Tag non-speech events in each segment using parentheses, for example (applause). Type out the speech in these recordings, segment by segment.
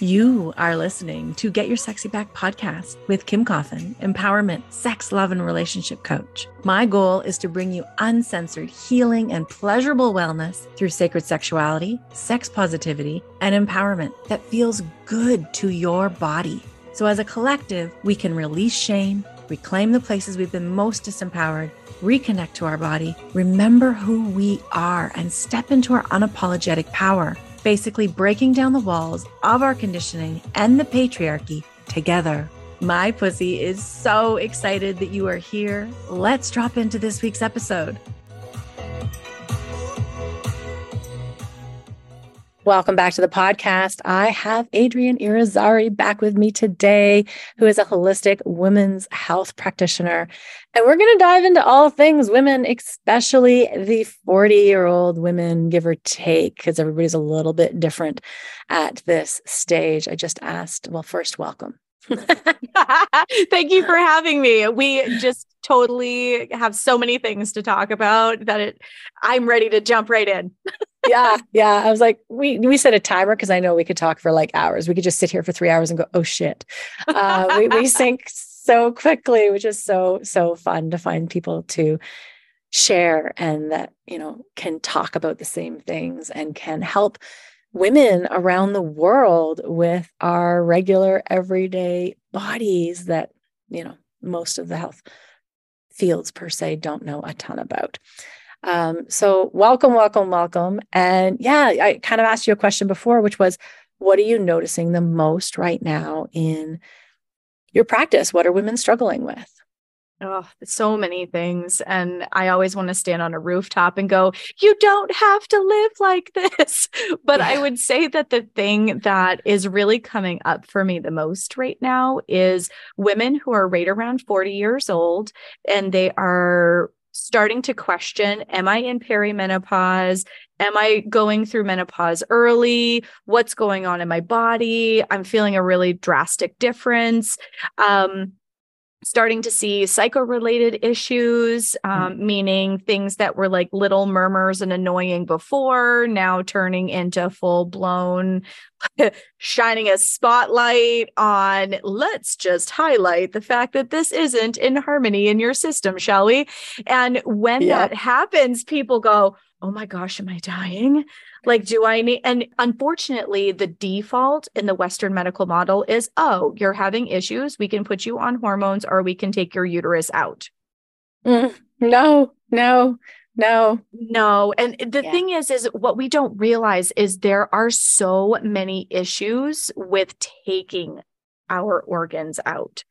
You are listening to Get Your Sexy Back podcast with Kim Coffin, empowerment, sex, love, and relationship coach. My goal is to bring you uncensored healing and pleasurable wellness through sacred sexuality, sex positivity, and empowerment that feels good to your body. So, as a collective, we can release shame, reclaim the places we've been most disempowered, reconnect to our body, remember who we are, and step into our unapologetic power basically breaking down the walls of our conditioning and the patriarchy together. My pussy is so excited that you are here. Let's drop into this week's episode. Welcome back to the podcast. I have Adrienne Irizarry back with me today, who is a holistic women's health practitioner. And we're going to dive into all things women, especially the 40 year old women, give or take, because everybody's a little bit different at this stage. I just asked, well, first, welcome. (laughs) Thank you for having me. We just totally have so many things to talk about that it I'm ready to jump right in. (laughs) yeah, yeah. I was like, we we set a timer because I know we could talk for like hours. We could just sit here for three hours and go, oh shit. Uh, we we (laughs) sync so quickly, which is so so fun to find people to share and that you know can talk about the same things and can help women around the world with our regular everyday bodies that you know most of the health fields per se don't know a ton about um, so welcome welcome welcome and yeah i kind of asked you a question before which was what are you noticing the most right now in your practice what are women struggling with Oh, so many things. And I always want to stand on a rooftop and go, You don't have to live like (laughs) this. But yeah. I (laughs) would say that the thing that is really coming up for me the most right now is women who are right around 40 years old and they are starting to question Am I in perimenopause? Am I going through menopause early? What's going on in my body? I'm feeling a really drastic difference. Um, starting to see psycho related issues, hmm. um, mm meaning things that were like little murmurs and annoying before, now turning into full blown, (laughs) shining a spotlight on let's just highlight the fact that this isn't in harmony in your system, shall we? And when that happens, people go, oh my gosh, am I dying? Like, do I need? And unfortunately, the default in the Western medical model is oh, you're having issues. We can put you on hormones or we can take your uterus out. Mm, no, no, no. No. And the yeah. thing is, is what we don't realize is there are so many issues with taking our organs out.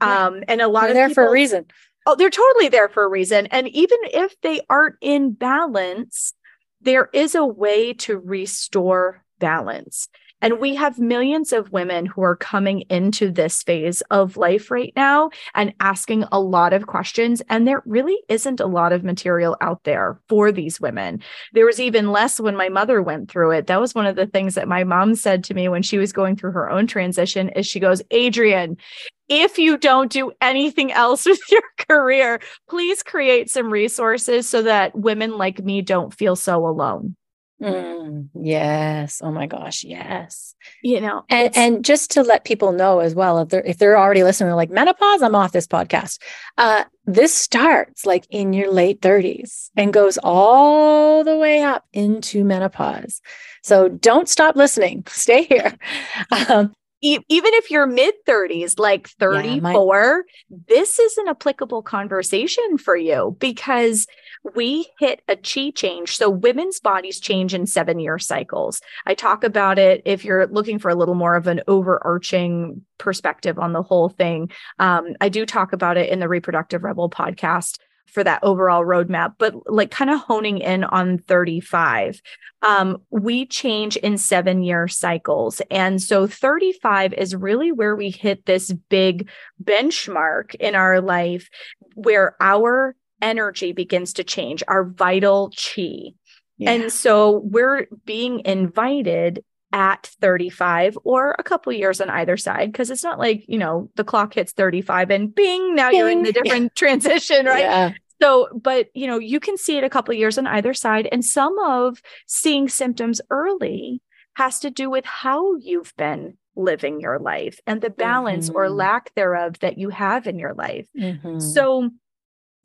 Yeah. Um, and a lot They're of there people, for a reason. Oh, they're totally there for a reason. And even if they aren't in balance, there is a way to restore balance. And we have millions of women who are coming into this phase of life right now and asking a lot of questions. And there really isn't a lot of material out there for these women. There was even less when my mother went through it. That was one of the things that my mom said to me when she was going through her own transition is she goes, Adrienne, if you don't do anything else (laughs) with your career, please create some resources so that women like me don't feel so alone. Mm, yes. Oh my gosh. Yes. You know, and, and just to let people know as well, if they're if they're already listening, they're like menopause, I'm off this podcast. Uh, this starts like in your late 30s and goes all the way up into menopause. So don't stop listening. (laughs) Stay here. Um, even if you're mid 30s, like 34, yeah, my- this is an applicable conversation for you because we hit a chi change. So women's bodies change in seven year cycles. I talk about it if you're looking for a little more of an overarching perspective on the whole thing. Um, I do talk about it in the Reproductive Rebel podcast for that overall roadmap, but like kind of honing in on 35. Um, we change in seven year cycles. And so 35 is really where we hit this big benchmark in our life where our energy begins to change, our vital chi. Yeah. And so we're being invited at 35 or a couple years on either side because it's not like you know the clock hits 35 and bing now bing. you're in the (laughs) different transition right yeah. so but you know you can see it a couple years on either side and some of seeing symptoms early has to do with how you've been living your life and the balance mm-hmm. or lack thereof that you have in your life. Mm-hmm. So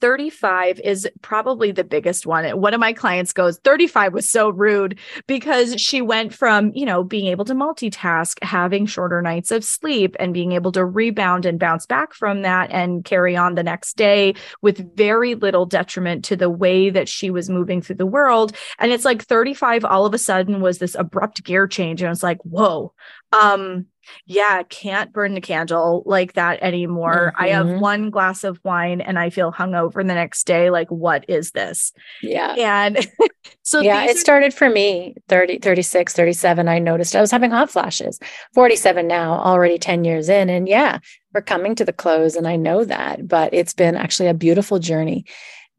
35 is probably the biggest one. One of my clients goes, 35 was so rude because she went from, you know, being able to multitask, having shorter nights of sleep, and being able to rebound and bounce back from that and carry on the next day with very little detriment to the way that she was moving through the world. And it's like 35 all of a sudden was this abrupt gear change. And it's like, whoa, um, yeah, can't burn the candle like that anymore. Mm-hmm. I have mm-hmm. one glass of wine and I feel hungover the next day. Like, what is this? Yeah. And (laughs) so, yeah, it are- started for me 30, 36, 37. I noticed I was having hot flashes, 47 now, already 10 years in. And yeah, we're coming to the close. And I know that, but it's been actually a beautiful journey.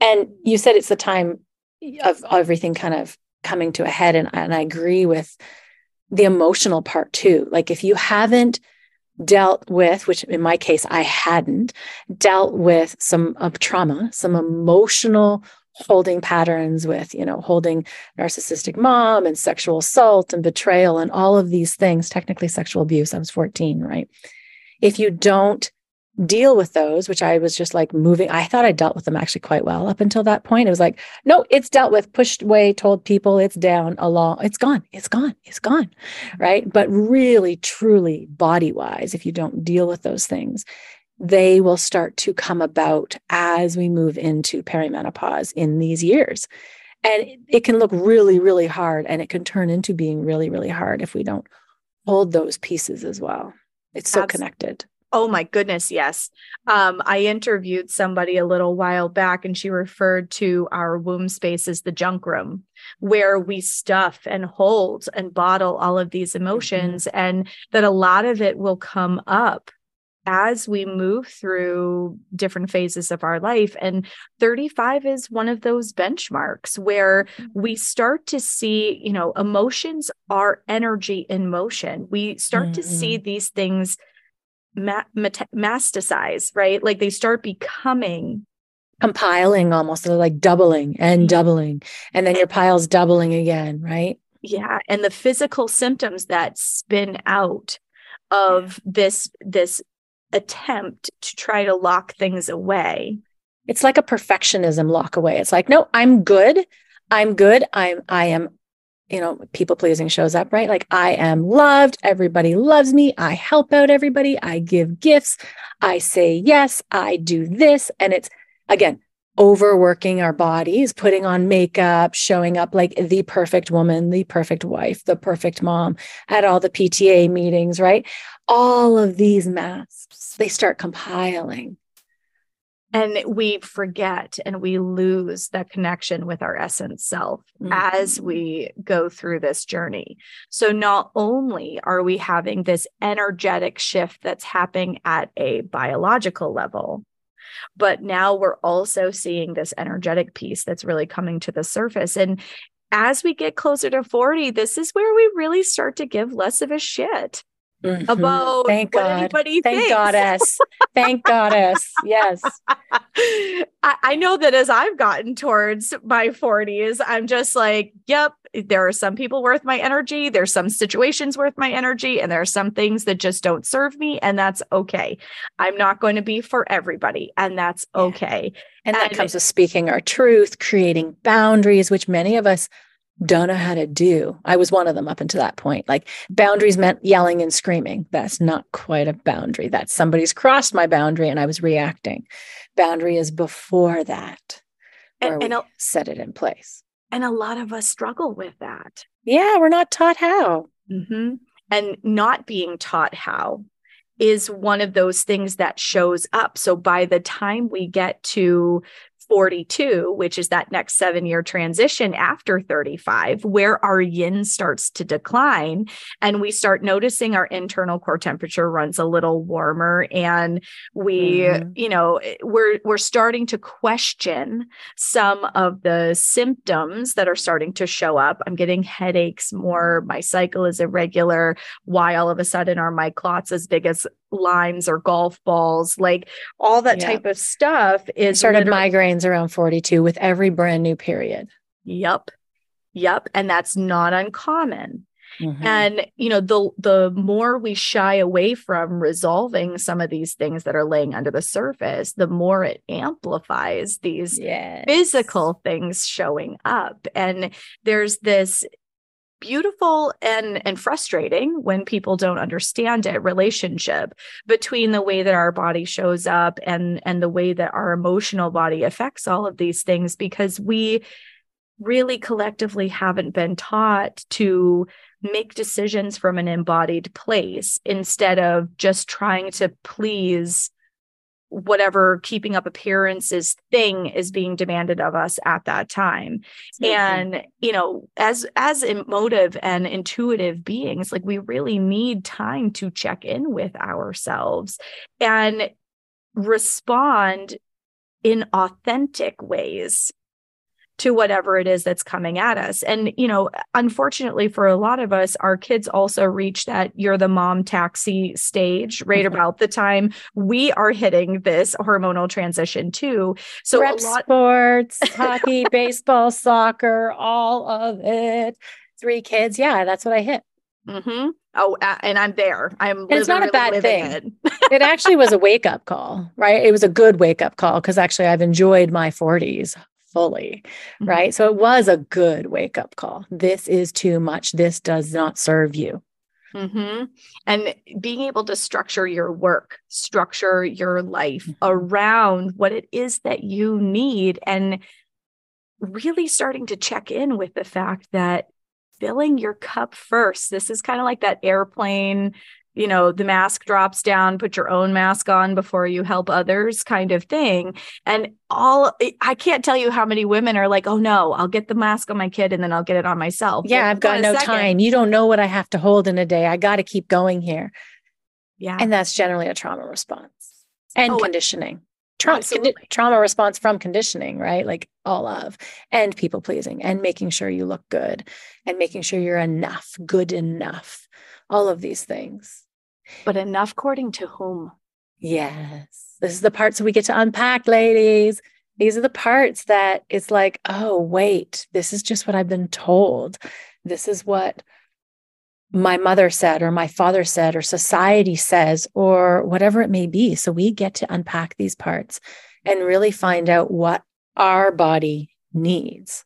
And you said it's the time of everything kind of coming to a head. And, and I agree with the emotional part too. Like if you haven't dealt with, which in my case, I hadn't dealt with some of trauma, some emotional holding patterns with, you know, holding narcissistic mom and sexual assault and betrayal and all of these things, technically sexual abuse. I was 14, right? If you don't deal with those, which I was just like moving. I thought I dealt with them actually quite well up until that point. It was like, no, it's dealt with, pushed away, told people it's down, along, it's gone, it's gone, it's gone. Right. But really, truly, body wise, if you don't deal with those things, they will start to come about as we move into perimenopause in these years. And it can look really, really hard and it can turn into being really, really hard if we don't hold those pieces as well. It's so Absolutely. connected. Oh my goodness, yes. Um, I interviewed somebody a little while back and she referred to our womb space as the junk room, where we stuff and hold and bottle all of these mm-hmm. emotions, mm-hmm. and that a lot of it will come up as we move through different phases of our life. And 35 is one of those benchmarks where mm-hmm. we start to see, you know, emotions are energy in motion. We start mm-hmm. to see mm-hmm. these things ma- masticize, right? Like they start becoming compiling almost like doubling and mm-hmm. doubling and then your pile's doubling again right? Yeah and the physical symptoms that spin out of this this attempt to try to lock things away. It's like a perfectionism lock away. It's like no i'm good. I'm good. I'm i am you know, people pleasing shows up, right? Like, I am loved. Everybody loves me. I help out everybody. I give gifts. I say yes. I do this. And it's, again, overworking our bodies, putting on makeup, showing up like the perfect woman, the perfect wife, the perfect mom at all the PTA meetings, right? All of these masks, they start compiling and we forget and we lose that connection with our essence self mm-hmm. as we go through this journey. So not only are we having this energetic shift that's happening at a biological level but now we're also seeing this energetic piece that's really coming to the surface. And as we get closer to 40 this is where we really start to give less of a shit mm-hmm. about Thank what God. anybody Thank thinks. goddess. Thank goddess. Yes. (laughs) I, I know that as I've gotten towards my 40s, I'm just like, yep, there are some people worth my energy. There's some situations worth my energy, and there are some things that just don't serve me. And that's okay. I'm not going to be for everybody, and that's okay. Yeah. And, and that comes with speaking our truth, creating boundaries, which many of us don't know how to do. I was one of them up until that point. Like boundaries meant yelling and screaming. That's not quite a boundary. That's somebody's crossed my boundary and I was reacting. Boundary is before that, and, and a, set it in place. And a lot of us struggle with that. Yeah, we're not taught how. Mm-hmm. And not being taught how is one of those things that shows up. So by the time we get to 42, which is that next seven year transition after 35, where our yin starts to decline and we start noticing our internal core temperature runs a little warmer and we, mm-hmm. you know, we're we're starting to question some of the symptoms that are starting to show up. I'm getting headaches more, my cycle is irregular. Why all of a sudden are my clots as big as limes or golf balls? Like all that yeah. type of stuff is started migraine around 42 with every brand new period. Yep. Yep. And that's not uncommon. Mm-hmm. And you know, the the more we shy away from resolving some of these things that are laying under the surface, the more it amplifies these yes. physical things showing up. And there's this beautiful and and frustrating when people don't understand it relationship between the way that our body shows up and and the way that our emotional body affects all of these things because we really collectively haven't been taught to make decisions from an embodied place instead of just trying to please whatever keeping up appearances thing is being demanded of us at that time mm-hmm. and you know as as emotive and intuitive beings like we really need time to check in with ourselves and respond in authentic ways to whatever it is that's coming at us. And, you know, unfortunately for a lot of us, our kids also reach that you're the mom taxi stage right mm-hmm. about the time we are hitting this hormonal transition too. So Rep lot- sports, (laughs) hockey, baseball, soccer, all of it. Three kids. Yeah, that's what I hit. Mm-hmm. Oh, and I'm there. I'm. it's not a bad thing. It. it actually was a wake up call, right? It was a good wake up call because actually I've enjoyed my 40s fully, mm-hmm. right? So it was a good wake up call. This is too much. This does not serve you. Mm-hmm. And being able to structure your work, structure your life mm-hmm. around what it is that you need, and really starting to check in with the fact that filling your cup first. This is kind of like that airplane you know, the mask drops down, put your own mask on before you help others kind of thing. And all I can't tell you how many women are like, oh no, I'll get the mask on my kid and then I'll get it on myself. Yeah, well, I've got no second. time. You don't know what I have to hold in a day. I got to keep going here. Yeah. And that's generally a trauma response and oh, conditioning. Tra- condi- trauma response from conditioning, right? Like all of, and people pleasing, and making sure you look good, and making sure you're enough, good enough, all of these things. But enough according to whom? Yes. This is the parts that we get to unpack, ladies. These are the parts that it's like, oh, wait, this is just what I've been told. This is what my mother said, or my father said, or society says, or whatever it may be. So we get to unpack these parts and really find out what our body needs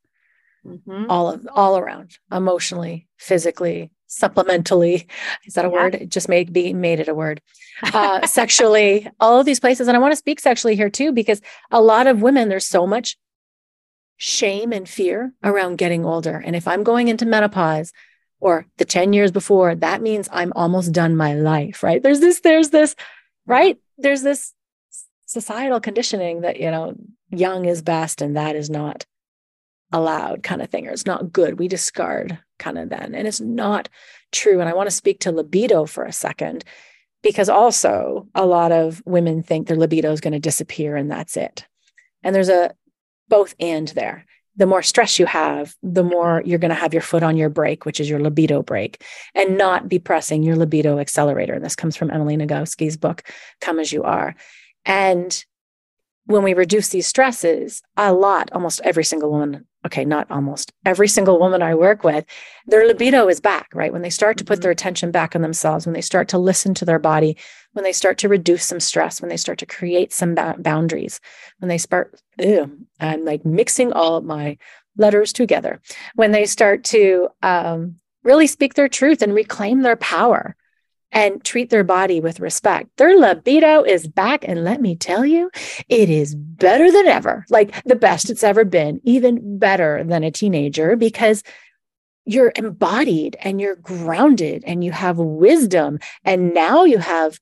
mm-hmm. all of all around emotionally physically supplementally. Is that a yeah. word? It just made be made it a word. (laughs) Uh, sexually all of these places and i want to speak sexually here too because a lot of women there's so much shame and fear around getting older. And if i'm going into menopause or the 10 years before that means i'm almost done my life right? There's this there's this right? There's this societal conditioning that you know young is best and that is not allowed kind of thing or it's not good. We discard kind of then and it's not true. And i want to speak to libido for a second because also a lot of women think their libido is going to disappear and that's it. And there's a both and there. The more stress you have the more you're going to have your foot on your brake which is your libido brake and not be pressing your libido accelerator. And this comes from emily nagoski's book come as you are. And when we reduce these stresses a lot almost every single woman okay, not almost every single woman I work with, their libido is back, right? When they start to put mm-hmm. their attention back on themselves, when they start to listen to their body, when they start to reduce some stress, when they start to create some ba- boundaries, when they start, ew, I'm like mixing all of my letters together, when they start to um, really speak their truth and reclaim their power and treat their body with respect. Their libido is back. And let me tell you, it is better than ever, like the best it's ever been, even better than a teenager because you're embodied and you're grounded and you have wisdom. And now you have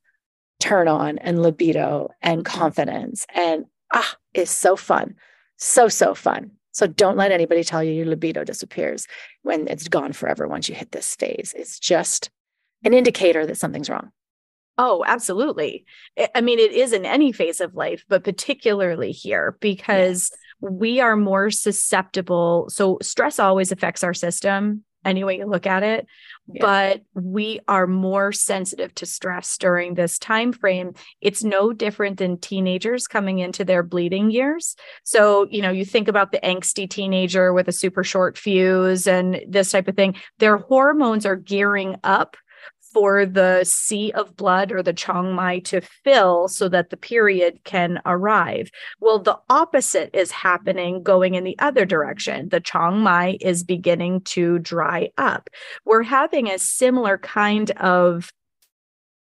turn on and libido and confidence. And ah, it's so fun. So, so fun. So don't let anybody tell you your libido disappears when it's gone forever once you hit this phase. It's just an indicator that something's wrong. Oh, absolutely. I mean, it is in any phase of life, but particularly here because yes. we are more susceptible. So, stress always affects our system any way you look at it yeah. but we are more sensitive to stress during this time frame it's no different than teenagers coming into their bleeding years so you know you think about the angsty teenager with a super short fuse and this type of thing their hormones are gearing up for the sea of blood or the chongmai to fill so that the period can arrive. Well, the opposite is happening going in the other direction. The chongmai is beginning to dry up. We're having a similar kind of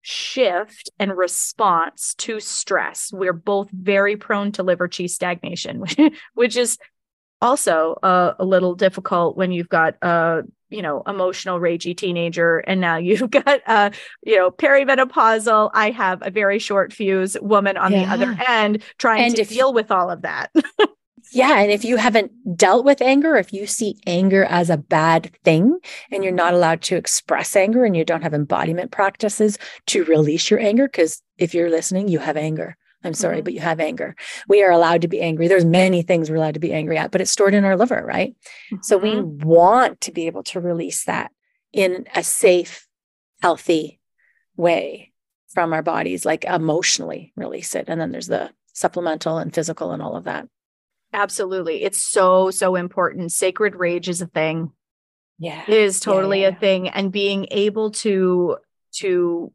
shift and response to stress. We're both very prone to liver qi stagnation, (laughs) which is also uh, a little difficult when you've got a you know emotional ragey teenager and now you've (laughs) got a you know perimenopausal. I have a very short fuse woman on yeah. the other end trying and to deal with all of that. (laughs) Yeah and if you haven't dealt with anger if you see anger as a bad thing and you're not allowed to express anger and you don't have embodiment practices to release your anger because if you're listening you have anger I'm sorry, mm-hmm. but you have anger. We are allowed to be angry. There's many things we're allowed to be angry at, but it's stored in our liver, right? Mm-hmm. So we mm-hmm. want to be able to release that in a safe, healthy way from our bodies, like emotionally release it. And then there's the supplemental and physical and all of that. Absolutely. It's so, so important. Sacred rage is a thing. Yeah. It is totally yeah, yeah. a thing. And being able to to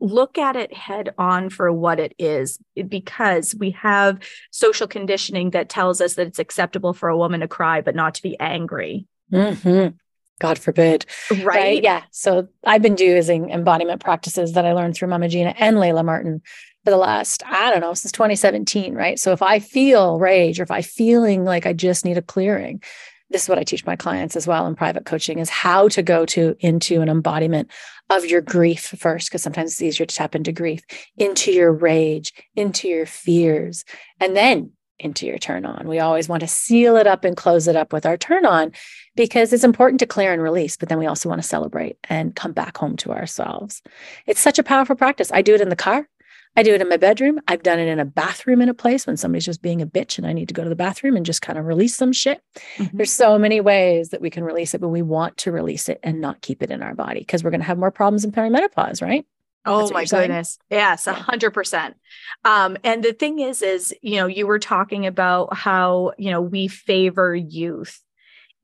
look at it head on for what it is because we have social conditioning that tells us that it's acceptable for a woman to cry but not to be angry mm-hmm. god forbid right? right? yeah so i've been doing embodiment practices that i learned through mama gena and layla martin for the last i don't know since 2017 right so if i feel rage or if i feeling like i just need a clearing this is what I teach my clients as well in private coaching is how to go to into an embodiment of your grief first, because sometimes it's easier to tap into grief, into your rage, into your fears, and then into your turn on. We always want to seal it up and close it up with our turn on because it's important to clear and release, but then we also want to celebrate and come back home to ourselves. It's such a powerful practice. I do it in the car. I do it in my bedroom. I've done it in a bathroom in a place when somebody's just being a bitch and I need to go to the bathroom and just kind of release some shit. Mm-hmm. There's so many ways that we can release it, but we want to release it and not keep it in our body because we're going to have more problems in perimenopause, right? Oh my goodness. Yes, a hundred percent. Um, and the thing is, is, you know, you were talking about how, you know, we favor youth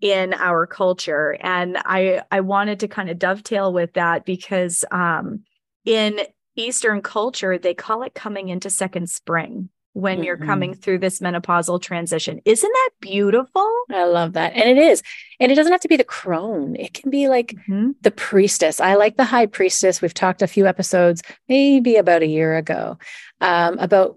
in our culture. And I, I wanted to kind of dovetail with that because, um, in Eastern culture, they call it coming into second spring when mm-hmm. you're coming through this menopausal transition. Isn't that beautiful? I love that. And it is. And it doesn't have to be the crone, it can be like mm-hmm. the priestess. I like the high priestess. We've talked a few episodes, maybe about a year ago, um, about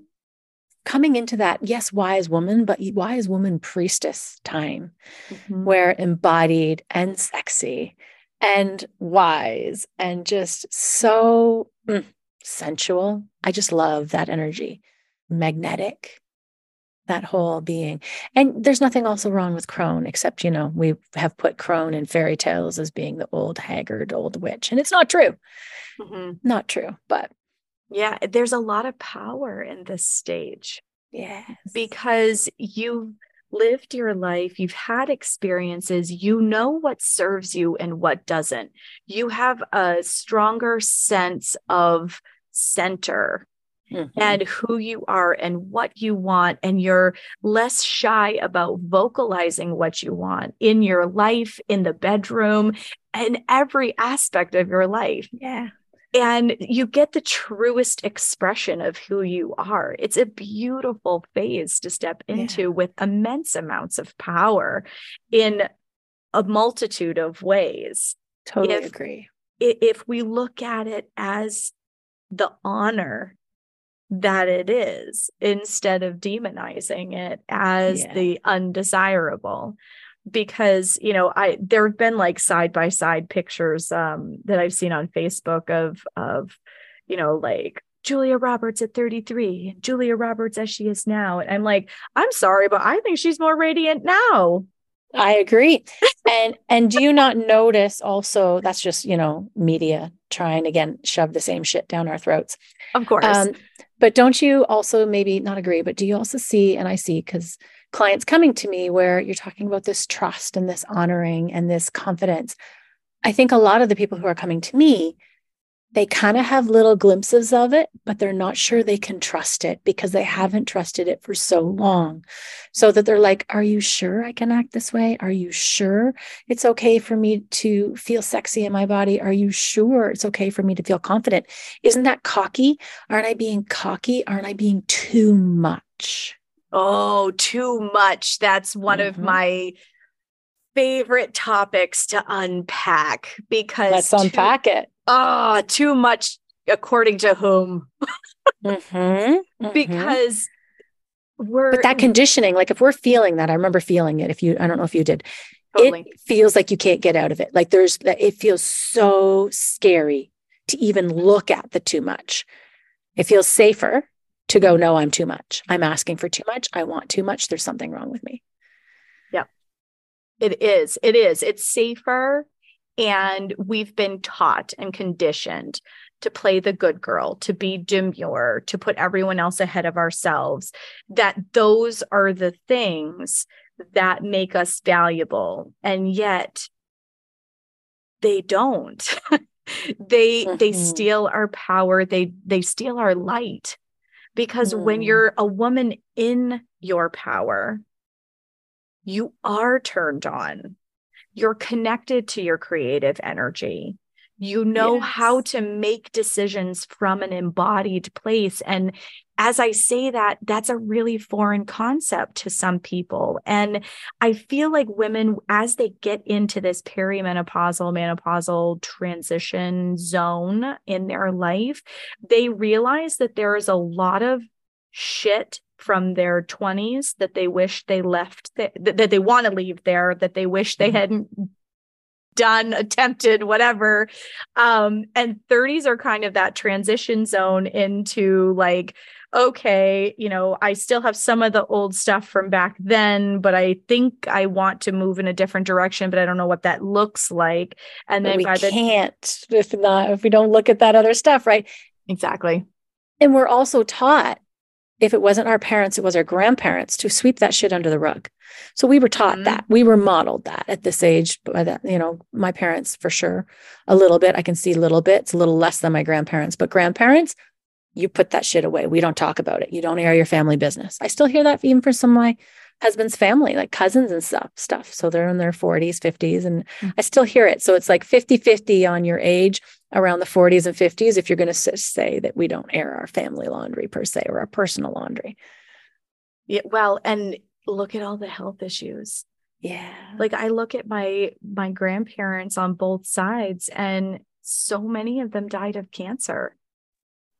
coming into that, yes, wise woman, but wise woman priestess time mm-hmm. where embodied and sexy and wise and just so. Mm, sensual. I just love that energy, magnetic, that whole being. And there's nothing also wrong with crone, except, you know, we have put crone in fairy tales as being the old, haggard old witch. And it's not true. Mm-hmm. Not true. But yeah, there's a lot of power in this stage. Yes. Because you've lived your life, you've had experiences, you know what serves you and what doesn't. You have a stronger sense of center mm-hmm. and who you are and what you want. And you're less shy about vocalizing what you want in your life, in the bedroom, in every aspect of your life. Yeah. And you get the truest expression of who you are. It's a beautiful phase to step into yeah. with immense amounts of power in a multitude of ways. Totally if, agree. If we look at it as the honor that it is instead of demonizing it as yeah. the undesirable because you know i there have been like side by side pictures um that i've seen on facebook of of you know like Julia Roberts at 33, Julia Roberts as she is now. And I'm like, I'm sorry, but I think she's more radiant now. I agree. and and do you not notice also that's just, you know, media trying again shove the same shit down our throats. Of course. Um, but don't you also maybe not agree, but do you also see and I see cuz clients coming to me where you're talking about this trust and this honoring and this confidence. I think a lot of the people who are coming to me, they kind of have little glimpses of it, but they're not sure they can trust it because they haven't trusted it for so long. So that they're like, Are you sure I can act this way? Are you sure it's okay for me to feel sexy in my body? Are you sure it's okay for me to feel confident? Isn't that cocky? Aren't I being cocky? Aren't I being too much? Oh, too much. That's one mm-hmm. of my favorite topics to unpack because let's too, unpack it. Ah, oh, too much according to whom? mm-hmm, mm-hmm. Because we're but that conditioning, like if we're feeling that, I remember feeling it. If you, I don't know if you did, totally. it feels like you can't get out of it. Like there's that, it feels so scary to even look at the too much. It feels safer to go, no, I'm too much. I'm asking for too much. I want too much. There's something wrong with me. Yeah, it is. It is. It's safer. And we've been taught and conditioned to play the good girl, to be demure, to put everyone else ahead of ourselves, that those are the things that make us valuable. And yet they don't. (laughs) they mm-hmm. they steal our power, they they steal our light. Because mm. when you're a woman in your power, you are turned on you're connected to your creative energy. You know yes. how to make decisions from an embodied place. And as i say that that's a really foreign concept to some people. And i feel like women as they get into this perimenopausal menopausal transition zone in their life they realize that there is a lot of shit from their 20s that they wish they left th- that they want to leave there that they wish they mm-hmm. hadn't done attempted whatever. Um and 30s are kind of that transition zone into like okay you know i still have some of the old stuff from back then but i think i want to move in a different direction but i don't know what that looks like. And but then we the can't if not if we don't look at that other stuff right? Exactly. And we're also taught if it wasn't our parents, it was our grandparents to sweep that shit under the rug. So we were taught mm-hmm. that. We were modeled that at this age by that, you know, my parents for sure. A little bit. I can see a little bit. It's a little less than my grandparents, but grandparents, you put that shit away. We don't talk about it. You don't air your family business. I still hear that even for some of my husband's family, like cousins and stuff, stuff. So they're in their 40s, 50s, and mm-hmm. I still hear it. So it's like 50 50 on your age around the 40s and 50s if you're going to say that we don't air our family laundry per se or our personal laundry. Yeah, well, and look at all the health issues. Yeah. Like I look at my my grandparents on both sides and so many of them died of cancer.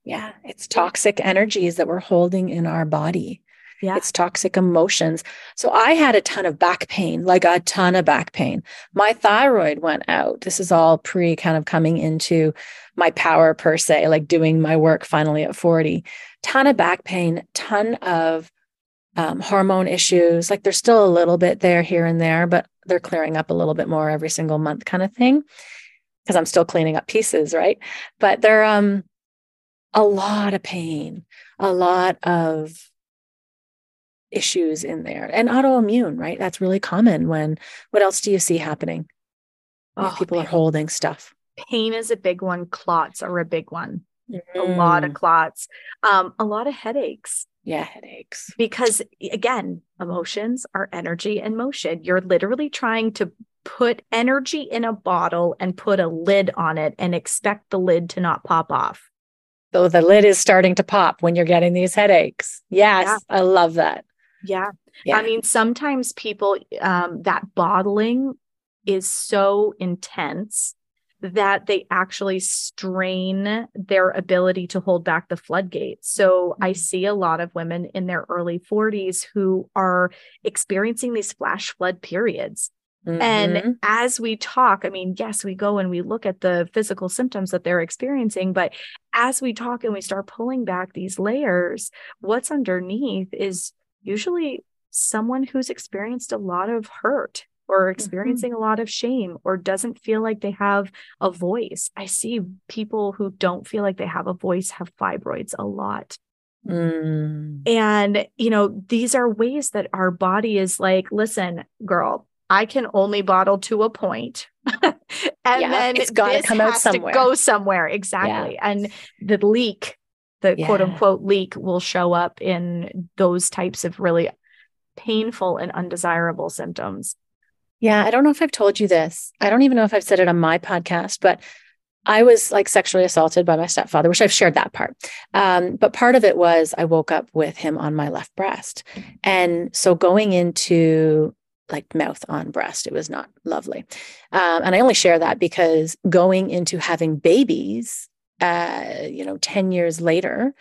Yeah, it's toxic energies that we're holding in our body. Yeah. It's toxic emotions. So I had a ton of back pain, like a ton of back pain. My thyroid went out. This is all pre kind of coming into my power per se, like doing my work finally at 40. Ton of back pain, ton of um, hormone issues. Like there's still a little bit there here and there, but they're clearing up a little bit more every single month kind of thing because I'm still cleaning up pieces, right? But they're um a lot of pain, a lot of issues in there and autoimmune, right? That's really common when what else do you see happening? Oh, people pain. are holding stuff. Pain is a big one. Clots are a big one. Mm. A lot of mm. clots. Um, a lot of headaches. Yeah, headaches. Because again, emotions are energy and motion. You're literally trying to put energy in a bottle and put a lid on it and expect the lid to not pop off. So the lid is starting to pop when you're getting these headaches. Yes, yeah. I love that. Yeah. yeah. I mean, sometimes people, um, that bottling is so intense that they actually strain their ability to hold back the floodgates. So I mm-hmm. see a lot of women in their early 40s who are experiencing these flash flood periods. Mm-hmm. And as we talk, I mean, yes, we go and we look at the physical symptoms that they're experiencing, but as we talk and we start pulling back these layers, what's underneath is usually someone who's experienced a lot of hurt or mm-hmm. experiencing mm-hmm. a lot of shame or doesn't feel like they have a voice. I see people who don't feel like they have a voice have fibroids a lot. Mm. And, you know, these are ways that our body is like, listen, girl, I can only bottle to a point. (laughs) and Yeah, then it's gotta come out somewhere. go somewhere. Exactly. And the leak, the quote unquote leak will show up in those types of really painful and undesirable symptoms. Yeah, I don't know if I've told you this. I don't even know if I've said it on my podcast, but I was like sexually assaulted by my stepfather, which I've shared that part. Um, but part of it was I woke up with him on my left breast. And so going into like mouth on breast, it was not lovely. Um, and I only share that because going into having babies, uh, you know, 10 years later,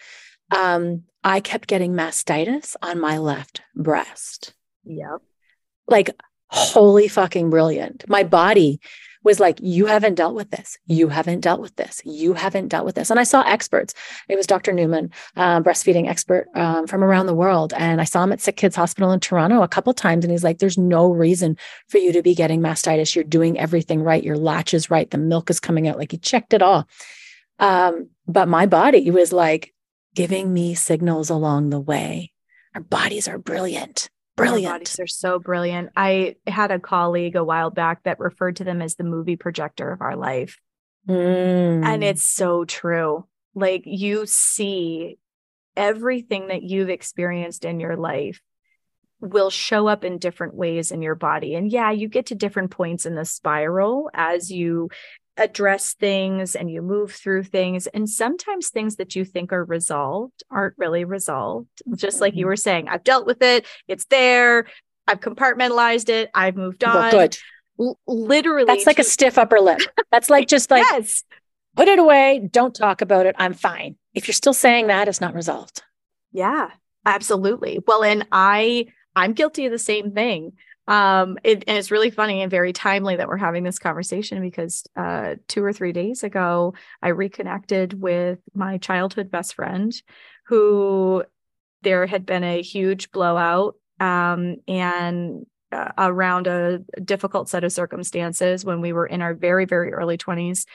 um, I kept getting mastitis on my left breast Yep. like holy fucking brilliant. My body was like, you haven't dealt with this. You haven't dealt with this. You haven't dealt with this. And I saw experts. It was Dr. Newman, uh, breastfeeding expert um, from around the world. And I saw him at Sick Kids Hospital in Toronto a couple times. And he's like, there's no reason for you to be getting mastitis. You're doing everything right. Your latch is right. The milk is coming out. Like he checked it all. Um, but my body was like giving me signals along the way. Our bodies are brilliant. Our Brilliant. bodies are so brilliant. I had a colleague a while back that referred to them as the movie projector of our life. Mm. And it's so true. Like you see everything that you've experienced in your life will show up in different ways in your body. And yeah, you get to different points in the spiral as you address things and you move through things. And sometimes things that you think are resolved aren't really resolved. Just like you Mhm. were saying, I've dealt with it, it's there, I've compartmentalized it, I've moved Well, on. good. L- literally. That's like a stiff upper lip. That's like just like yes. put it away, don't talk about it. I'm fine. If you're still saying that, it's not resolved. Yeah, absolutely. Well, and I I'm guilty of the same thing. Um, it, and it's really funny and very timely that we're having this conversation because uh, two or three days ago, I reconnected with my childhood best friend, who there had been a huge blowout um, and uh, around a difficult set of circumstances when we were in our very very early 20s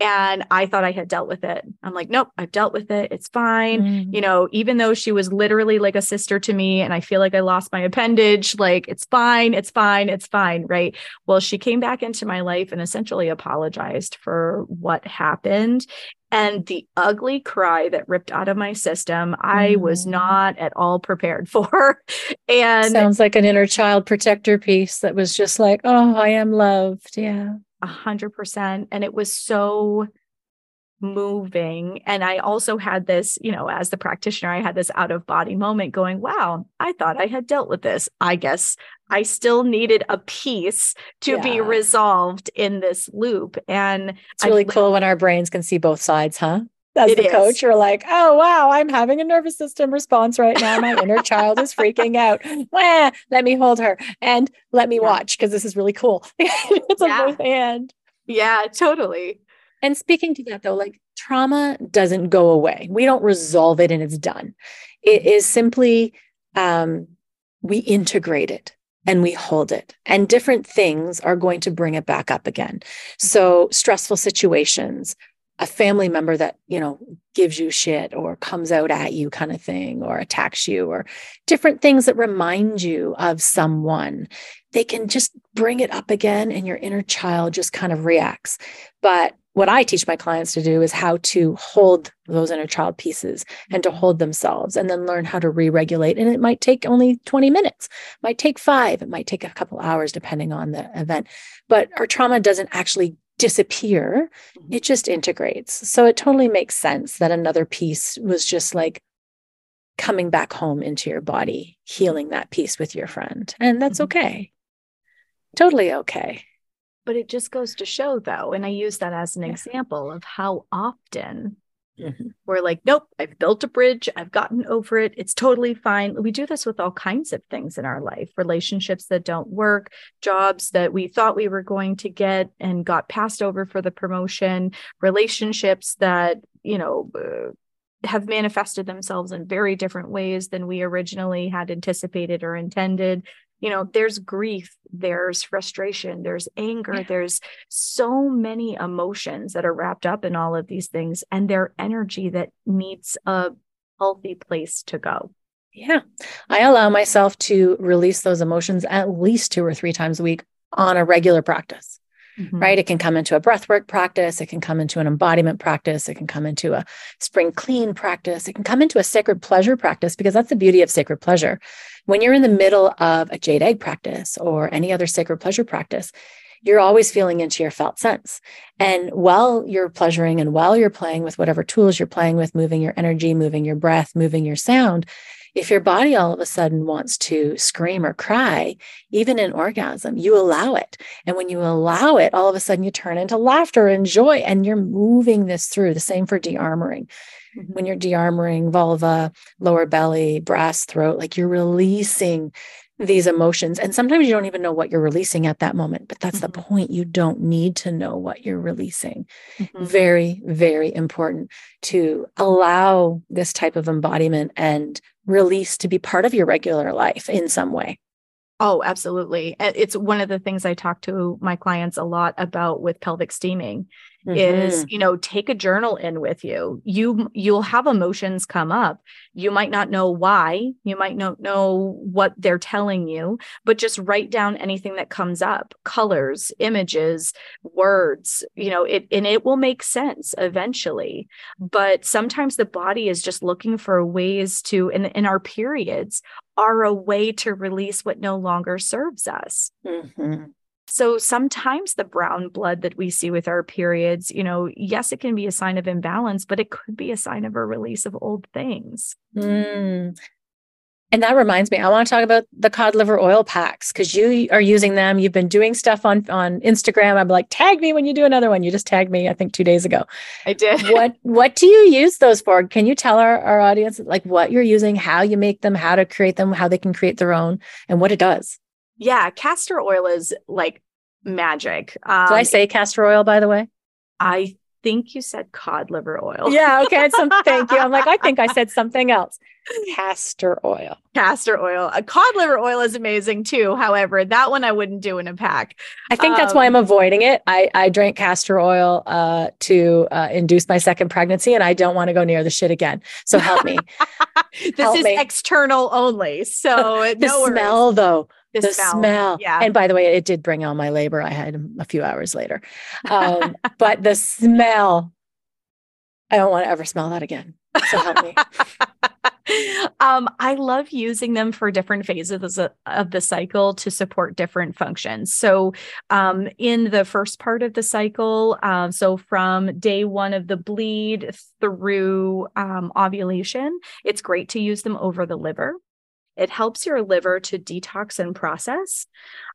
and i thought i had dealt with it i'm like nope i've dealt with it it's fine you know, even though she was literally like a sister to me and I feel like I lost my appendage, like it's fine, it's fine, it's fine, right? Well, she came back into my life and essentially apologized for what happened. And the ugly cry that ripped out of my system, I was Mhm. not at all prepared (laughs) for. and Sounds like an inner child protector piece that was just like, oh, I am loved. Yeah. A hundred percent. And it was so moving. And I also had this, you know, as the practitioner, I had this out of body moment going, wow, I thought I had dealt with this. I guess I still needed a piece to be resolved in this loop. And It's really li- cool when our brains can see both sides, huh? As It the is. coach, you're like, oh, wow, I'm having a nervous system response right now. My inner child is freaking out. (laughs) Wah, let me hold her and let me Yeah. watch because this is really cool. (laughs) it's Yeah. a both and. yeah, totally. And speaking to that, though, like trauma doesn't go away. We don't resolve it and it's done. It is simply um, we integrate it and we hold it. And different things are going to bring it back up again. So, stressful situations, a family member that, you know, gives you shit or comes out at you, kind of thing, or attacks you, or different things that remind you of someone, they can just bring it up again and your inner child just kind of reacts. But what I teach my clients to do is how to hold those inner child pieces and to hold themselves and then learn how to re-regulate. And it might take only 20 minutes, might take five, it might take a couple hours depending on the event. But our trauma doesn't actually disappear, Mhm. it just integrates. So it totally makes sense that another piece was just like coming back home into your body, healing that piece with your friend. And that's Mhm. okay. Totally okay. But it just goes to show, though, and I use that as an Yeah. example of how often Mhm. we're like, nope, I've built a bridge. I've gotten over it. It's totally fine. We do this with all kinds of things in our life relationships that don't work, jobs that we thought we were going to get and got passed over for the promotion, relationships that, you know, uh, have manifested themselves in very different ways than we originally had anticipated or intended. You know, there's grief, there's frustration, there's anger, Yeah. there's so many emotions that are wrapped up in all of these things and their energy that needs a healthy place to go. Yeah. I allow myself to release those emotions at least two or three times a week on a regular practice. Mm-hmm. Right. It can come into a breathwork practice. It can come into an embodiment practice. It can come into a spring clean practice. It can come into a sacred pleasure practice because that's the beauty of sacred pleasure. When you're in the middle of a jade egg practice or any other sacred pleasure practice, you're always feeling into your felt sense. And while you're pleasuring and while you're playing with whatever tools you're playing with, moving your energy, moving your breath, moving your sound, if your body all of a sudden wants to scream or cry, even in orgasm, you allow it. And when you allow it, all of a sudden you turn into laughter and joy, and you're moving this through. The same for de-armoring. Mm-hmm. When you're de-armoring vulva, lower belly, brass throat, like you're releasing these emotions. And sometimes you don't even know what you're releasing at that moment, but that's mm-hmm. the point. You don't need to know what you're releasing. Mm-hmm. Very, very important to allow this type of embodiment and release to be part of your regular life in some way. Oh, absolutely. It's one of the things I talk to my clients a lot about with pelvic steaming mm-hmm. is, you know, take a journal in with you. You you'll have emotions come up. You might not know why, you might not know what they're telling you, but just write down anything that comes up, colors, images, words, you know, it and it will make sense eventually. But sometimes the body is just looking for ways to in in our periods are a way to release what no longer serves us. Mm-hmm. So sometimes the brown blood that we see with our periods, you know, yes, it can be a sign of imbalance, but it could be a sign of a release of old things. Mm. And that reminds me, I want to talk about the cod liver oil packs because you are using them. You've been doing stuff on on Instagram. I'm like, tag me when you do another one. You just tagged me, I think, two days ago. I did. what (laughs) What do you use those for? Can you tell our, our audience like what you're using, how you make them, how to create them, how they can create their own, and what it does? Yeah, castor oil is like magic. Um, Did I um, say castor oil, by the way? I think you said cod liver oil. Yeah. Okay. Some, thank you. I'm like, I (laughs) think I said something else. (laughs) Castor oil. Castor oil. A cod liver oil is amazing too. However, that one I wouldn't do in a pack. I think um, that's why I'm um, avoiding it. I, I drank castor oil uh, to uh, induce my second pregnancy, and I don't want to go near the shit again. So help me. (laughs) this help is me. external only. So the no smell, though the, the smell. smell. Yeah. And by the way, it did bring on my labor. I had a few hours later. Um, (laughs) but the smell, I don't want to ever smell that again. So help me. (laughs) um, I love using them for different phases of the cycle to support different functions. So, um, in the first part of the cycle, um, so from day one of the bleed through um, ovulation, it's great to use them over the liver. It helps your liver to detox and process.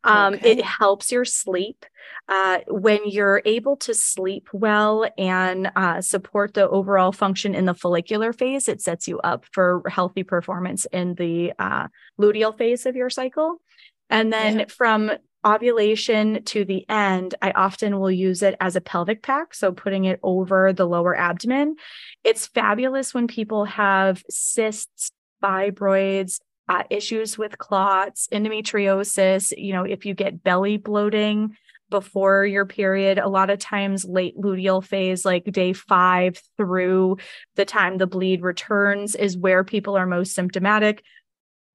Um, okay. It helps your sleep. Uh, when you're able to sleep well and uh, support the overall function in the follicular phase, it sets you up for healthy performance in the uh, luteal phase of your cycle. And then yeah. from ovulation to the end, I often will use it as a pelvic pack. So putting it over the lower abdomen. It's fabulous when people have cysts, fibroids, uh, issues with clots, endometriosis, you know, if you get belly bloating before your period, a lot of times late luteal phase, like day five through the time the bleed returns, is where people are most symptomatic.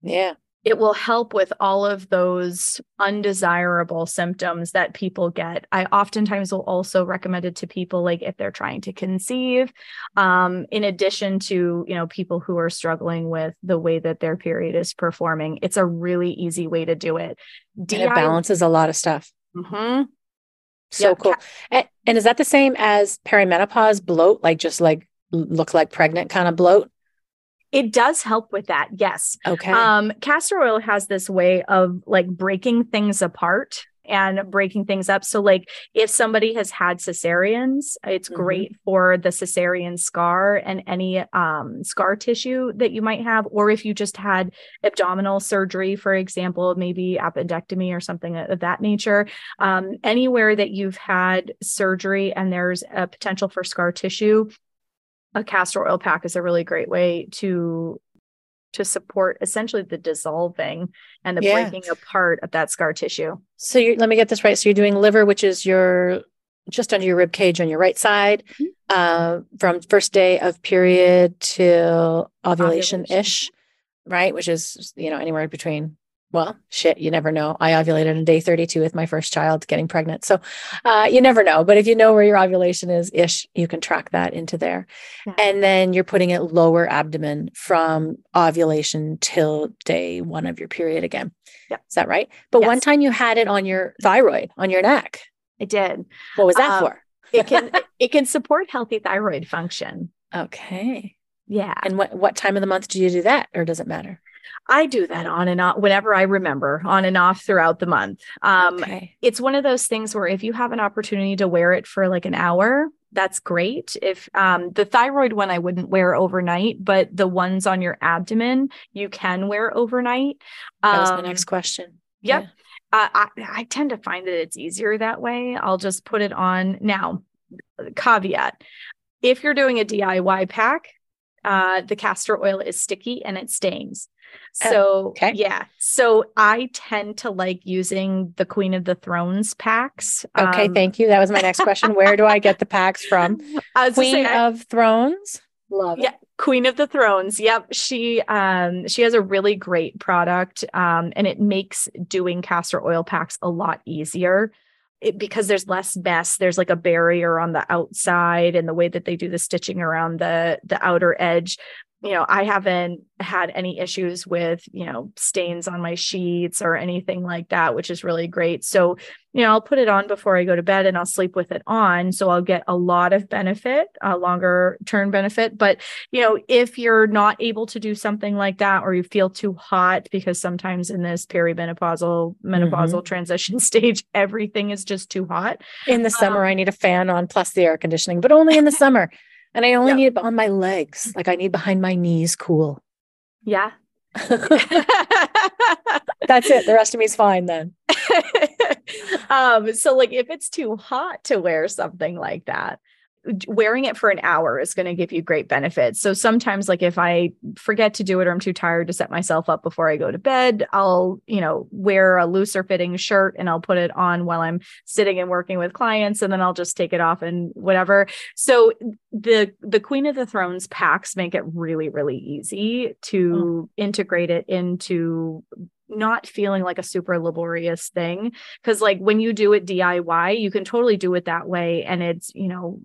Yeah it will help with all of those undesirable symptoms that people get. I oftentimes will also recommend it to people like if they're trying to conceive, um, in addition to you know people who are struggling with the way that their period is performing. It's a really easy way to do it. DI- and it balances a lot of stuff. Mm-hmm. So yep. cool. And, and is that the same as perimenopause bloat? Like just like look like pregnant kind of bloat? It does help with that. Yes. Okay. Um, castor oil has this way of like breaking things apart and breaking things up. So, like if somebody has had cesareans, it's mm-hmm. great for the cesarean scar and any um, scar tissue that you might have, or if you just had abdominal surgery, for example, maybe appendectomy or something of that nature. Um, anywhere that you've had surgery and there's a potential for scar tissue, a castor oil pack is a really great way to to support essentially the dissolving and the yeah. breaking apart of that scar tissue. So you let me get this right. So you're doing liver, which is your just under your rib cage on your right side, Mhm. uh, from first day of period to ovulation ish, right? Which is you know anywhere between. Well, shit, you never know. I ovulated on day 32 with my first child getting pregnant. So uh, you never know. But if you know where your ovulation is ish, you can track that into there. Yeah. And then you're putting it lower abdomen from ovulation till day one of your period again. Yeah. Is that right? But one time you had it on your thyroid, on your neck. I did. What was that Um, for? It can (laughs) it can support healthy thyroid function. Okay. Yeah. And what what time of the month do you do that, or does it matter? I do that on and off whenever I remember, on and off throughout the month. Um, okay. It's one of those things where if you have an opportunity to wear it for like an hour, that's great. If um, the thyroid one, I wouldn't wear overnight, but the ones on your abdomen, you can wear overnight. That was Um, next question. Yep. Yeah. Uh, I, I tend to find that it's easier that way. I'll just put it on now. Caveat if you're doing a DIY pack, uh, the castor oil is sticky and it stains. Oh, So, okay. yeah. So I tend to like using the Queen of the Thrones packs. Okay, Um, thank you. That was my next question. Where do I get the packs from? (laughs) I was Queen say, I- of Thrones. Love it. Yeah, Queen of the Thrones. Yep. She um she has a really great product um and it makes doing castor oil packs a lot easier. It, because there's less mess there's like a barrier on the outside and the way that they do the stitching around the the outer edge you know i haven't had any issues with you know stains on my sheets or anything like that which is really great. So you know i'll put it on before i go to bed and i'll sleep with it on. So i'll get a lot of benefit a longer term benefit. But you know if you're not able to do something like that or you feel too hot because sometimes in this perimenopausal menopausal transition (laughs) stage everything is just too hot. In the summer, Um, I need a fan on plus the air conditioning, but only in the (laughs) summer. And I only need it on my legs. Like I need behind my knees cool. yeah (laughs) That's it. The rest of me is fine then. (laughs) um so like if it's too hot to wear something like that wearing it for an hour is going to give you great benefits. So sometimes like if i forget to do it or i'm too tired to set myself up before i go to bed i'll you know wear a looser fitting shirt and i'll put it on while i'm sitting and working with clients and then i'll just take it off and whatever. So the the queen of the thrones packs make it really really easy to mm. integrate it into not feeling like a super laborious thing. Because like when you do it DIY you can totally do it that way and it's you know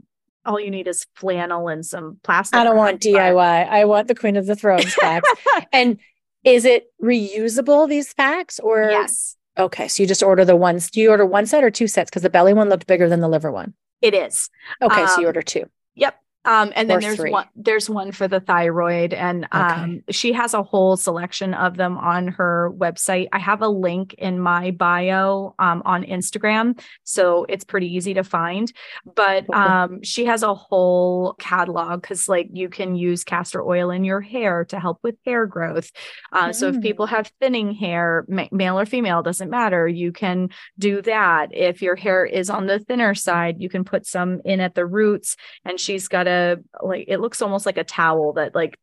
all you need is flannel and some plastic I don't want wrap, but- DIY. I want the Queen of the Thrones (laughs) packs. and is it reusable, these packs? Or yes okay, so you just order the ones. Do you order one set or two sets? Because the belly one looked bigger than the liver one. it is Okay, so you Um, order two. yep um and then there's three. one there's one for the thyroid and um she has a whole selection of them on her website. I have a link in my bio um on instagram so it's pretty easy to find. But um she has a whole catalog because like you can use castor oil in your hair to help with hair growth. Uh, so if Mm. people have thinning hair ma- male or female doesn't matter you can do that. If your hair is on the thinner side you can put some in at the roots and she's got a like it looks almost like a towel that like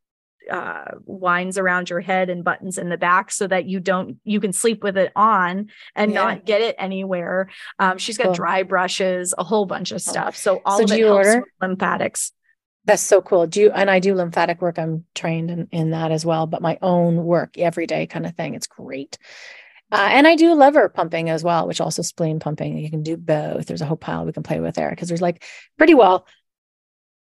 uh winds around your head and buttons in the back so that you don't you can sleep with it on and Yeah. not get it anywhere um she's got Cool. dry brushes a whole bunch of stuff so all So of do it you helps order? lymphatics That's so cool. Do you and I do lymphatic work. I'm trained in, in that as well, but my own work every day kind of thing. It's great. Uh, and I do liver pumping as well, which also spleen pumping. You can do both. There's a whole pile we can play with there because there's like pretty well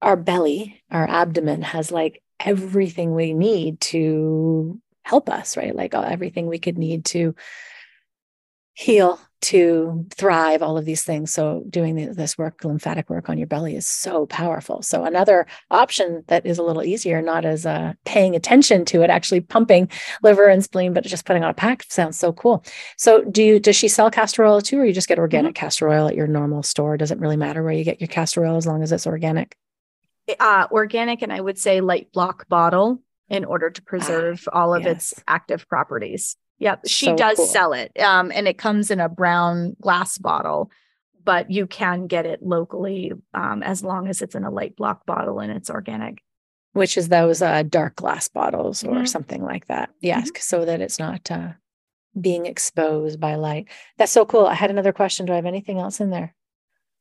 our belly, our abdomen has like everything we need to help us, right? Like uh, everything we could need to heal, to thrive, all of these things. So doing this work, lymphatic work on your belly is so powerful. So another option that is a little easier, not as uh, paying attention to it, actually pumping liver and spleen, but just putting on a pack sounds so cool. So do you, does she sell castor oil too, or you just get organic castor oil at your normal store? Does it really matter where you get your castor oil as long as it's organic? Uh organic and i would say light block bottle in order to preserve all of its active properties yep she So does cool. sell it um and it comes in a brown glass bottle but you can get it locally um as long as it's in a light block bottle and it's organic Which is those uh, dark glass bottles or Mhm. something like that. Yes, so that it's not uh, being exposed by light. That's so cool. I had another question. Do I have anything else in there?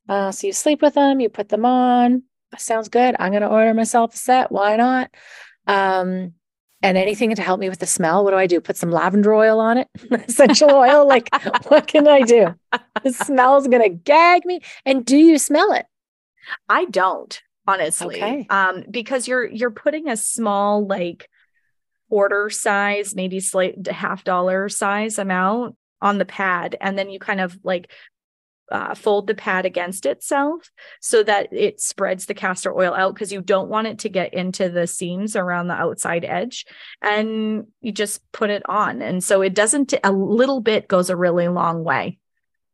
Uh, so you sleep with them, you put them on. Sounds good. I'm going to order myself a set. Why not? Um, and anything to help me with the smell. What do I do? Put some lavender oil on it, (laughs) essential oil. Like, (laughs) what can I do? The smell's going to gag me. And do you smell it? I don't, honestly. Okay. Um, because you're you're putting a small like order size, maybe slight half dollar size amount on the pad, and then you kind of like uh, fold the pad against itself so that it spreads the castor oil out because you don't want it to get into the seams around the outside edge and you just put it on. And so it doesn't a little bit goes a really long way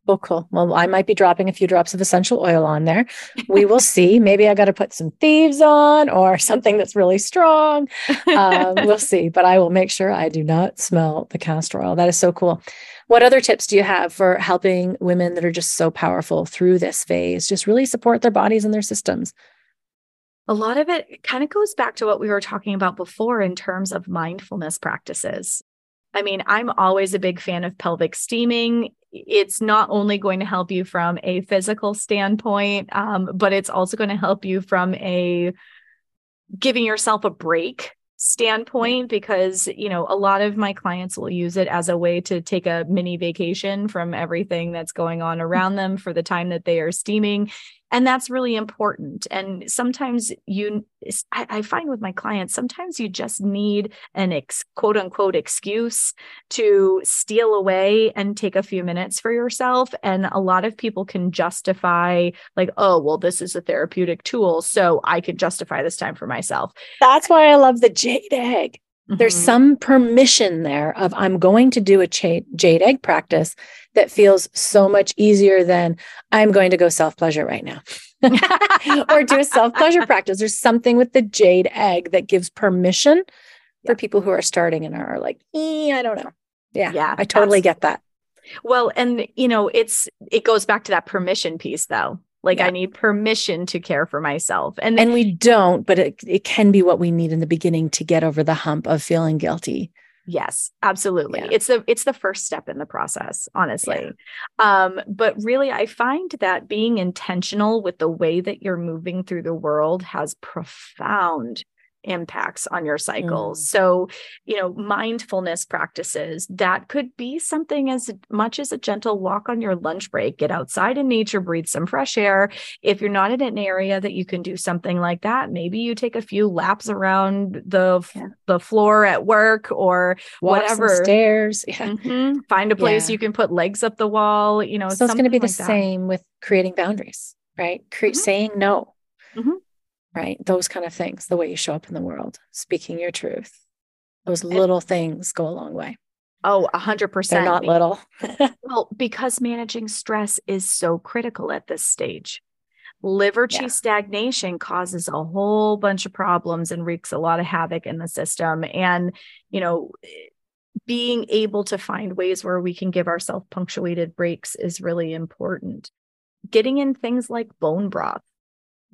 Oh, cool. Well, I might be dropping a few drops of essential oil on there. We will (laughs) see. Maybe I got to put some thieves on or (laughs) something that's really strong. Um, we'll (laughs) see. But I will make sure I do not smell the castor oil. That is so cool. What other tips do you have for helping women that are just so powerful through this phase? Just really support their bodies and their systems. A lot of it kind of goes back to what we were talking about before in terms of mindfulness practices. I mean, I'm always a big fan of pelvic steaming. It's not only going to help you from a physical standpoint, um, but it's also going to help you from a giving yourself a break standpoint because you know a lot of my clients will use it as a way to take a mini vacation from everything that's going on around (laughs) them for the time that they are steaming and that's really important. And sometimes you I, I, find with my clients sometimes you just need an ex, quote unquote excuse to steal away and take a few minutes for yourself. And a lot of people can justify like oh well this is a therapeutic tool so i can justify this time for myself. That's why i love the jade egg Mm-hmm. There's some permission there of I'm going to do a jade egg practice that feels so much easier than I'm going to go self pleasure right now (laughs) or do a self pleasure (laughs) practice. There's something with the jade egg that gives permission yeah. for people who are starting and are like, eh, I don't know. Yeah. Yeah. I totally get that. Well, and you know, it's it goes back to that permission piece though. Like yeah. I need permission to care for myself. And and we don't, but it, it can be what we need in the beginning to get over the hump of feeling guilty. Yes, absolutely. Yeah. It's the it's the first step in the process, honestly. Yeah. Um, but really I find that being intentional with the way that you're moving through the world has profound impacts on your cycles. Mm. So, you know, mindfulness practices that could be something as much as a gentle walk on your lunch break, get outside in nature, breathe some fresh air. If you're not in an area that you can do something like that, maybe you take a few laps around the yeah. the floor at work or walk whatever stairs. (laughs) Yeah. Mm-hmm. Find a place yeah. you can put legs up the wall, you know. So it's going to be the same with creating boundaries, right? Cre- mm-hmm. saying no. Mm-hmm right? Those kind of things, the way you show up in the world, speaking your truth. Those little things go a long way. Oh, a hundred percent. They're not little. (laughs) well, because managing stress is so critical at this stage. Liver yeah. stagnation causes a whole bunch of problems and wreaks a lot of havoc in the system. And, you know, being able to find ways where we can give ourselves punctuated breaks is really important. Getting in things like bone broth,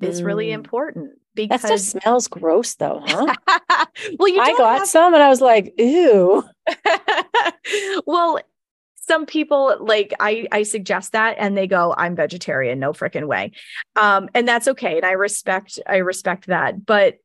is really mm. important because that just smells gross though, huh? (laughs) well, you I got have... some and I was like, ew. (laughs) well, some people like I I suggest that and they go, I'm vegetarian, no freaking way. Um, and that's okay. And I respect, I respect that. But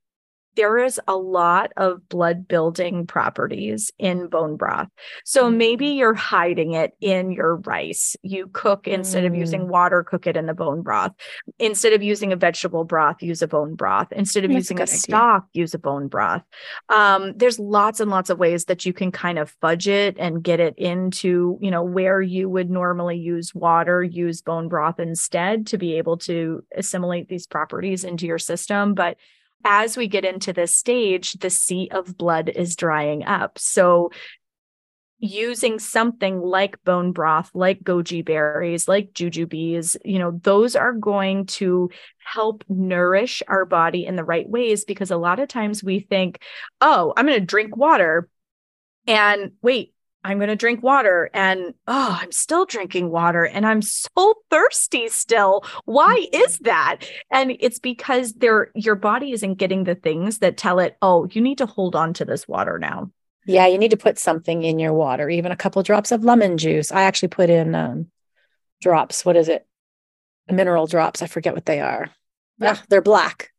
there is a lot of blood building properties in bone broth. So mm. maybe you're hiding it in your rice. You cook instead mm. of using mm. water, cook it in the bone broth. Instead of using a vegetable broth, use a bone broth. Instead of That's using a, a stock, use a bone broth. Um, there's lots and lots of ways that you can kind of fudge it and get it into, you know, where you would normally use water, use bone broth instead to be able to assimilate these properties into your system. But as we get into this stage, the sea of blood is drying up. So, using something like bone broth, like goji berries, like jujubes, you know, those are going to help nourish our body in the right ways because a lot of times we think, oh, I'm going to drink water. And wait, I'm going to drink water and oh, I'm still drinking water and I'm so thirsty still. Why mm-hmm. is that? And it's because there your body isn't getting the things that tell it, "Oh, you need to hold on to this water now." Yeah, you need to put something in your water, even a couple drops of lemon juice. I actually put in um, drops, what is it? mineral drops. I forget what they are. Yeah. They're black.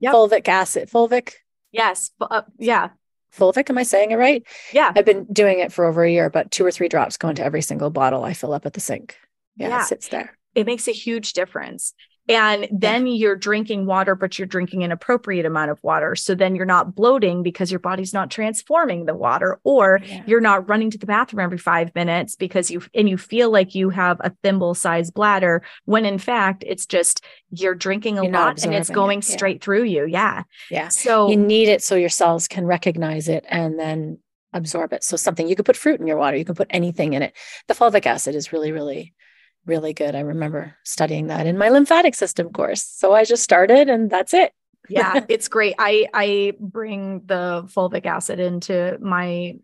Yep. Fulvic acid. Fulvic. Yes. uh, yeah. Fulvic. Am I saying it right? Yeah. I've been doing it for over a year, but two or three drops go into every single bottle I fill up at the sink. Yeah, Yeah. it sits there. It makes a huge difference. And then you're drinking water, but you're drinking an appropriate amount of water. So then you're not bloating because your body's not transforming the water, or Yeah. you're not running to the bathroom every five minutes because you and you feel like you have a thimble sized bladder when in fact it's just you're drinking a You're lot and it's absorbing it, going yeah. straight through you. Yeah. Yeah. So You need it so your cells can recognize it and then absorb it. So something you could put fruit in your water, you can put anything in it. The fulvic acid is really, really, really good. I remember studying that in my lymphatic system course. So I just started and that's it. yeah, (laughs) it's great. I I bring the fulvic acid into my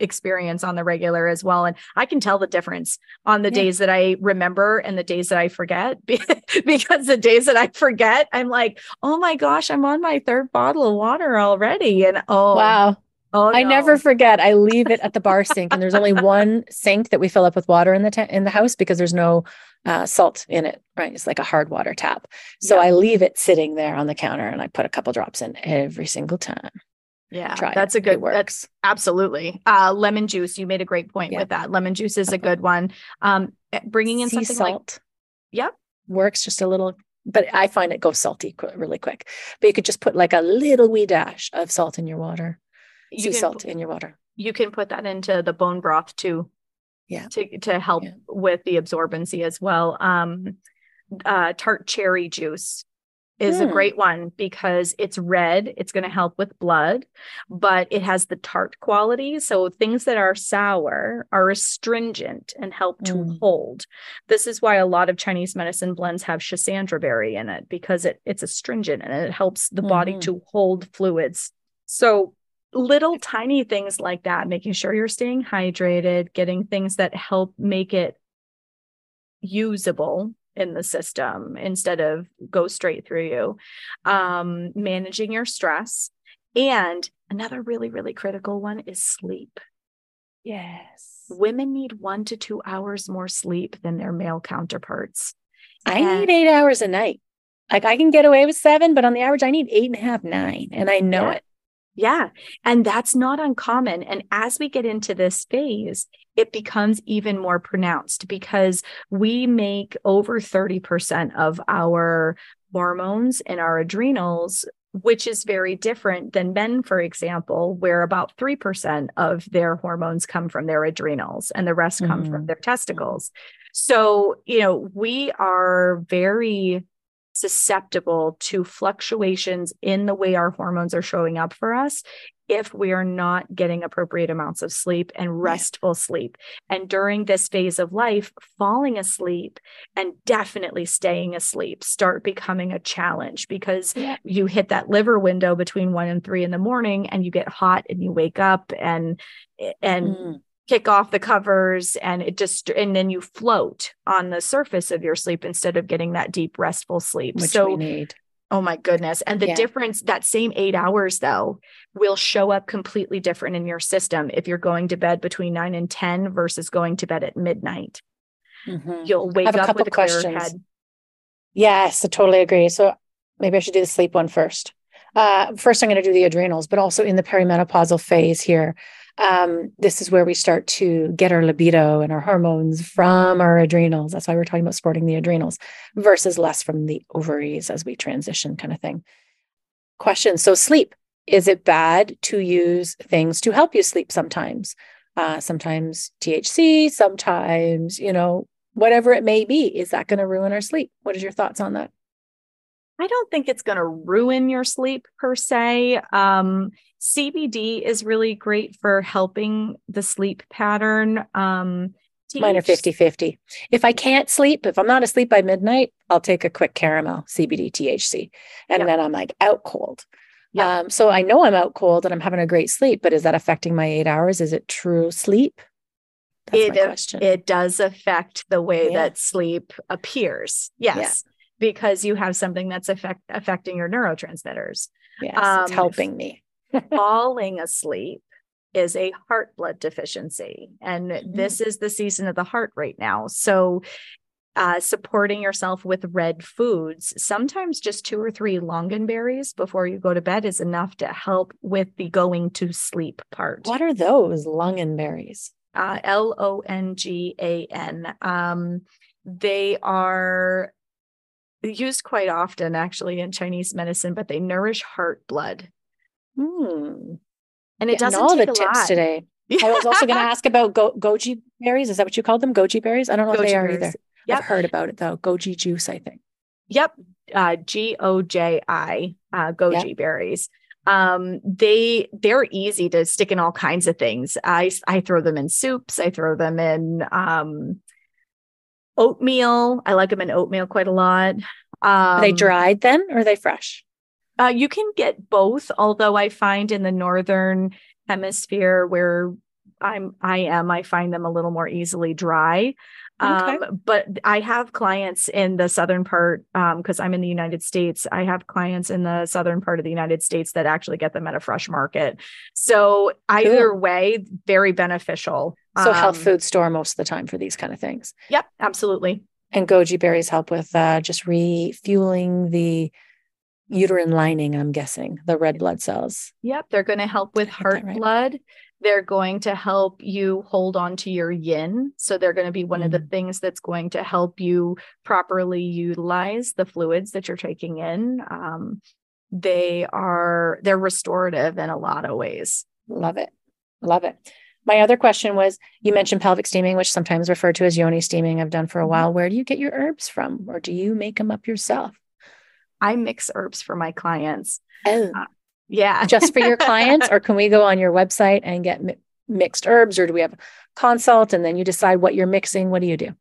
experience on the regular as well and I can tell the difference on the Yeah. days that I remember and the days that I forget (laughs) because the days that I forget I'm like oh my gosh I'm on my third bottle of water already and oh Wow. Oh I never forget. I leave it at the bar sink, and there's only one sink that we fill up with water in the ta- in the house because there's no uh, salt in it. Right, it's like a hard water tap. So Yeah. I leave it sitting there on the counter, and I put a couple drops in every single time. yeah Try it. that's a good It that's works. absolutely uh lemon juice you made a great point Yeah. with that lemon juice is a good one um eh, bringing in sea something like salt. Yeah. works just a little, but I find it goes salty qu- really quick. But you could just put like a little wee dash of salt in your water, sea can salt in your water. you can put that into the bone broth too. Yeah. To to help Yeah. with the absorbency as well. Um uh tart cherry juice is a Hmm. great one because it's red, it's going to help with blood, but it has the tart quality. So things that are sour are astringent and help to Mm. hold. This is why a lot of Chinese medicine blends have schisandra berry in it because it it's astringent and it helps the body Mhm. to hold fluids. So little tiny things like that, making sure you're staying hydrated, getting things that help make it usable in the system instead of go straight through you. Um, managing your stress. And another really, really critical one is sleep. Yes. Women need one to two hours more sleep than their male counterparts. I And- need eight hours a night. Like I can get away with seven, but on the average, I need eight and a half, nine, and I know Yeah. it. Yeah. And that's not uncommon. And as we get into this phase, it becomes even more pronounced because we make over 30% of our hormones in our adrenals, which is very different than men, for example, where about 3% of their hormones come from their adrenals and the rest come from Mhm. their testicles. So, you know, we are very susceptible to fluctuations in the way our hormones are showing up for us if we are not getting appropriate amounts of sleep and restful sleep. And during this phase of life, falling asleep and definitely staying asleep start becoming a challenge because Yeah. you hit that liver window between one and three in the morning and you get hot and you wake up and and Mm. Kick off the covers and it just and then you float on the surface of your sleep instead of getting that deep restful sleep Which so we need. oh my goodness and the Yeah. difference that same eight hours though will show up completely different in your system if you're going to bed between 9 and 10 versus going to bed at midnight Mhm. you'll wake up couple with a clearer head Yes, I totally agree. So maybe I should do the sleep one first. Uh, first, I'm going to do the adrenals, but also in the perimenopausal phase here. Um, this is where we start to get our libido and our hormones from our adrenals. That's why we're talking about sporting the adrenals versus less from the ovaries as we transition, kind of thing. Question So, sleep is it bad to use things to help you sleep sometimes? Uh, sometimes THC, sometimes, you know, whatever it may be. Is that going to ruin our sleep? What is your thoughts on that? I don't think it's going to ruin your sleep per se. Um, CBD is really great for helping the sleep pattern. Um, Mine are THC 50 50. If I can't sleep, if I'm not asleep by midnight, I'll take a quick caramel, CBD, THC, and Yep. then I'm like out cold. Yep. Um, so I know I'm out cold and I'm having a great sleep, but is that affecting my eight hours? Is it true sleep? That's it, it does affect the way Yeah. that sleep appears. Yes. Because you have something that's affect, affecting your neurotransmitters. yes, um, it's helping me. (laughs) Falling asleep is a heart blood deficiency. And Mm-hmm. this is the season of the heart right now. So uh, supporting yourself with red foods. Sometimes just two or three longanberries before you go to bed is enough to help with the going to sleep part. What are those longanberries? Uh, L O N G A N. Um, they are used quite often actually in Chinese medicine, but they nourish heart blood. Hmm. And it Getting doesn't all take the a tips lot. today. (laughs) I was also going to ask about go- goji berries. Is that what you called them? Goji berries? I don't know if Goji they are berries. either. Yep. I've heard about it though. Goji juice, I think. Yep. Uh, G O J I, uh, goji berries. Um, they they're easy to stick in all kinds of things. I I throw them in soups. I throw them in um, oatmeal. I like them in oatmeal quite a lot. Um, Are they dried then or are they fresh? Uh, you can get both, although I find in the northern hemisphere where I'm I am, I find them a little more easily dry. Okay. Um, but I have clients in the southern part because I'm in the United States. I have clients in the southern part of the United States that actually get them at a fresh market. So either Cool. way, very beneficial. So health Um, food store most of the time for these kind of things. Yep, absolutely. And goji berries help with uh, just refueling the uterine lining, I'm guessing, the red blood cells. Yep, they're going to help with heart right. blood. They're going to help you hold on to your yin. So they're going to be one of the Mm. things that's going to help you properly utilize the fluids that you're taking in. Um, they are they're restorative in a lot of ways. Love it. Love it. My other question was you mentioned pelvic steaming, which sometimes referred to as yoni steaming. I've done for a while. Where do you get your herbs from? Or do you make them up yourself? I mix herbs for my clients. Oh, Yeah. just for your clients? Or (laughs) can we go on your website and get mi- mixed herbs? Or do we have a consult and then you decide what you're mixing? What do you do?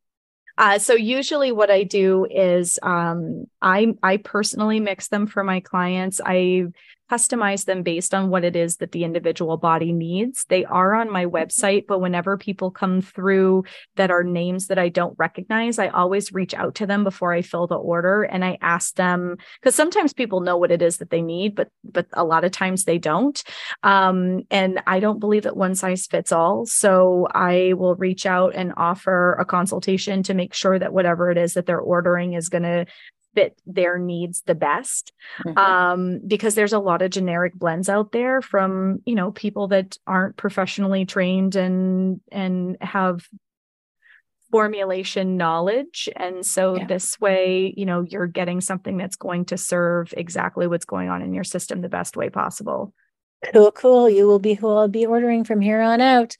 Uh, so usually what I do is um, I I personally mix them for my clients. I customize them based on what it is that the individual body needs. They are on my website, but whenever people come through that are names that I don't recognize, I always reach out to them before I fill the order and I ask them because sometimes people know what it is that they need, but but a lot of times they don't. Um, and I don't believe that one size fits all. So I will reach out and offer a consultation to make sure that whatever it is that they're ordering is going to fit their needs the best Mhm. um, because there's a lot of generic blends out there from you know people that aren't professionally trained and and have formulation knowledge and so Yeah. this way you know you're getting something that's going to serve exactly what's going on in your system the best way possible Cool, cool. You will be who I'll be ordering from here on out.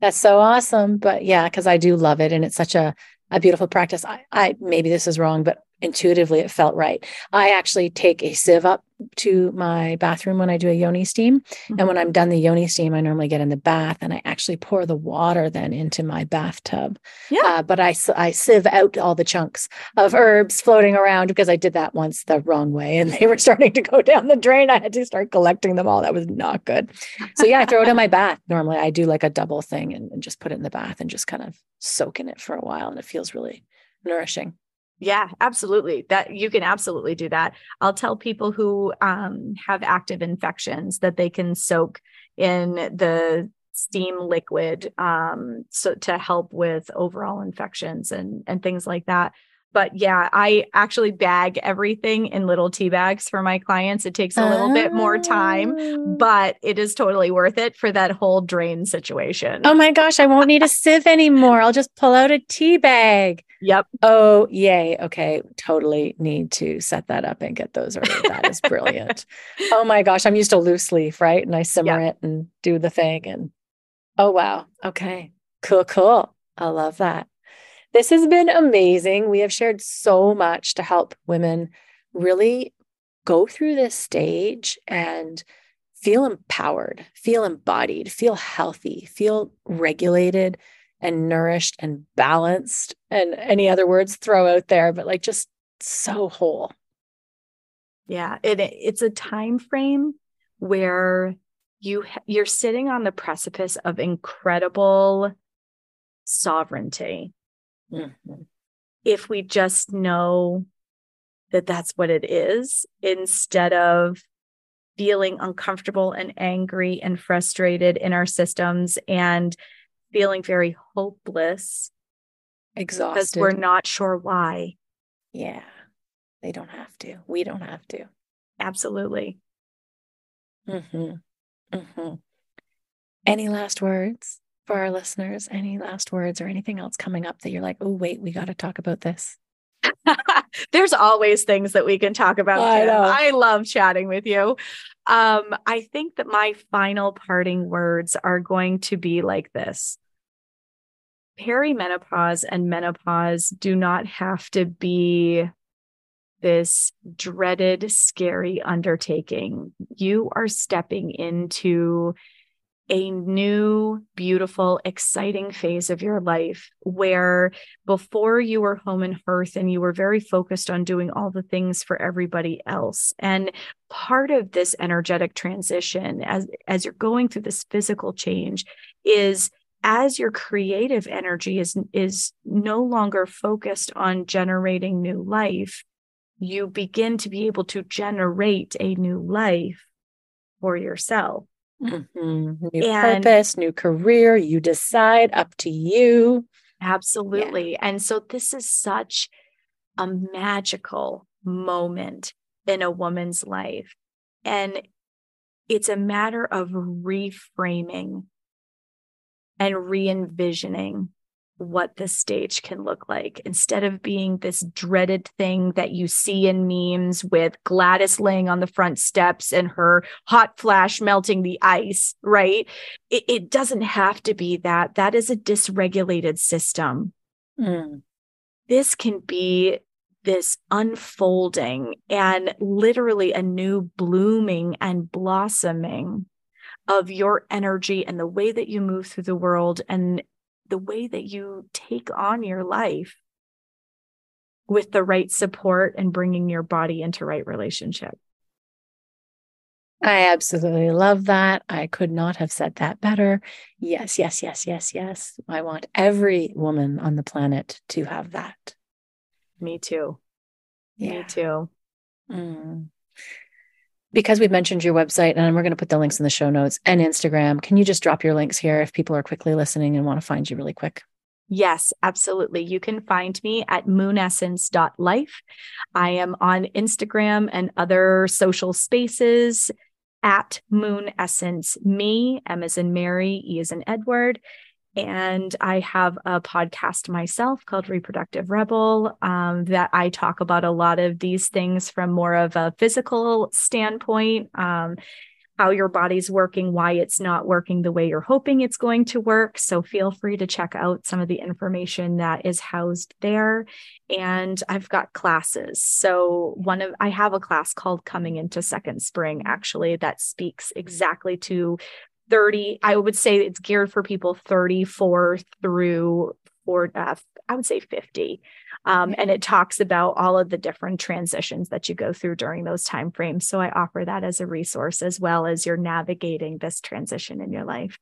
That's so awesome. But yeah, because I do love it. And it's such a, a beautiful practice. I, I maybe this is wrong, but intuitively it felt right. I actually take a sieve up to my bathroom when I do a yoni steam. And when I'm done the yoni steam, I normally get in the bath and I actually pour the water then into my bathtub. Yeah. Uh, but I sieve out all the chunks of herbs floating around because I did that once the wrong way and they were (laughs) starting to go down the drain. I had to start collecting them all. That was not good. So yeah, I throw it in my bath. Normally I do like a double thing and, and just put it in the bath and just kind of soak in it for a while. And it feels really nourishing. Yeah, absolutely. That you can absolutely do that. I'll tell people who um, have active infections that they can soak in the steam liquid um, so to help with overall infections and and things like that. But yeah, I actually bag everything in little tea bags for my clients. It takes a little bit more time, Ah. but it is totally worth it for that whole drain situation. Oh my gosh, I won't need a sieve anymore. I'll just pull out a tea bag. Yep. Oh, yay. Okay. Totally need to set that up and get those ordered. That is brilliant. (laughs) oh my gosh. I'm used to loose leaf, right? And I simmer it and do the thing. And oh, wow. Okay. Cool, cool. I love that. This has been amazing. We have shared so much to help women really go through this stage and feel empowered, feel embodied, feel healthy, feel regulated and nourished and balanced and any other words throw out there but like just so whole Yeah, it it's a time frame where you you're sitting on the precipice of incredible sovereignty. Mm-hmm. If we just know that that's what it is instead of feeling uncomfortable and angry and frustrated in our systems and feeling very hopeless exhausted because we're not sure why. yeah they don't have to we don't have to Absolutely. hmm hmm any last words for our listeners any last words or anything else coming up that you're like oh wait we got to talk about this (laughs) There's always things that we can talk about. I. I love chatting with you. Um, I think that my final parting words are going to be like this. Perimenopause and menopause do not have to be this dreaded, scary undertaking. You are stepping into a new, beautiful, exciting phase of your life where before you were home and hearth and you were very focused on doing all the things for everybody else. And part of this energetic transition as, as you're going through this physical change is as your creative energy is, is no longer focused on generating new life, you begin to be able to generate a new life for yourself. Mhm. new And- purpose new career you decide up to you Absolutely. And so this is such a magical moment in a woman's life. And it's a matter of reframing and re envisioning what the stage can look like instead of being this dreaded thing that you see in memes with Gladys laying on the front steps and her hot flash melting the ice, right? It, it doesn't have to be that. That is a dysregulated system. Mm. This can be this unfolding and literally a new blooming and blossoming of your energy and the way that you move through the world and the way that you take on your life with the right support and bringing your body into right relationship. I absolutely love that. I could not have said that better. Yes, yes, yes, yes, yes. I want every woman on the planet to have that. Me too. Me too. Mm. Because we've mentioned your website, and we're going to put the links in the show notes and Instagram. Can you just drop your links here if people are quickly listening and want to find you really quick? Yes, absolutely. You can find me at moonessence.life. I am on Instagram and other social spaces at Moon Essence Me, M as in Mary, E as in Edward. And I have a podcast myself called Reproductive Rebel um, that I talk about a lot of these things from more of a physical standpoint. Um, how your body's working, why it's not working the way you're hoping it's going to work. So feel free to check out some of the information that is housed there. And I've got classes. So one of I have a class called Coming into Second Spring actually that speaks exactly to 30 I would say it's geared for people 34 through four uh, I would say 50 um, and it talks about all of the different transitions that you go through during those time frames so i offer that as a resource as well as you're navigating this transition in your life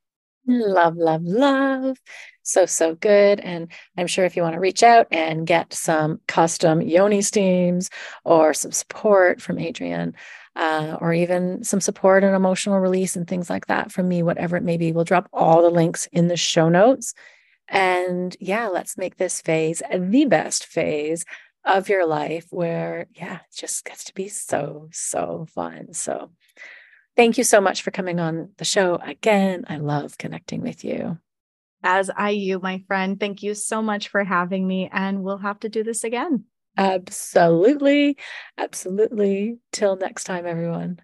Love, love, love. So, so good. And I'm sure if you want to reach out and get some custom yoni steams or some support from Adrienne, uh, or even some support and emotional release and things like that from me, whatever it may be, we'll drop all the links in the show notes. And yeah, let's make this phase the best phase of your life where, yeah, it just gets to be so, so fun. So, thank you so much for coming on the show again. I love connecting with you. as i you my friend thank you so much for having me and we'll have to do this again Absolutely. Absolutely. Till next time, everyone.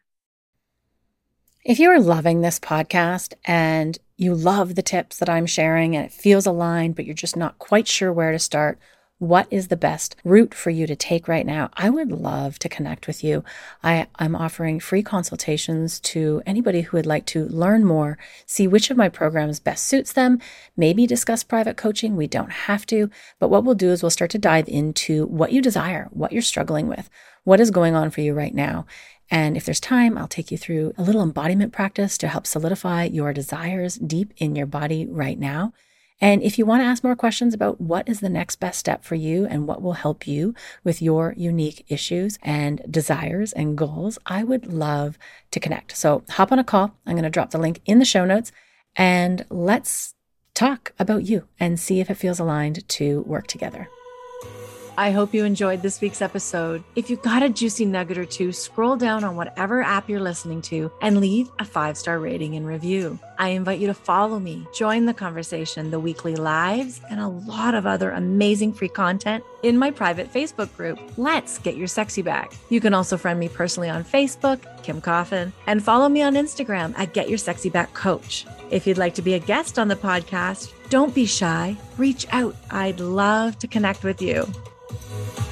If you are loving this podcast and you love the tips that I'm sharing and it feels aligned, but you're just not quite sure where to start, what is the best route for you to take right now? I would love to connect with you. I, I'm offering free consultations to anybody who would like to learn more, see which of my programs best suits them, maybe discuss private coaching. We don't have to, but what we'll do is we'll start to dive into what you desire, what you're struggling with, what is going on for you right now. And if there's time, I'll take you through a little embodiment practice to help solidify your desires deep in your body right now. And if you want to ask more questions about what is the next best step for you and what will help you with your unique issues and desires and goals, I would love to connect. So hop on a call. I'm going to drop the link in the show notes and let's talk about you and see if it feels aligned to work together. I hope you enjoyed this week's episode. If you got a juicy nugget or two, scroll down on whatever app you're listening to and leave a five star rating and review. I invite you to follow me, join the conversation, the weekly lives, and a lot of other amazing free content in my private Facebook group. Let's get your sexy back. You can also friend me personally on Facebook, Kim Coffin, and follow me on Instagram at Get Your Sexy Back Coach. If you'd like to be a guest on the podcast, don't be shy. Reach out. I'd love to connect with you. Thank you.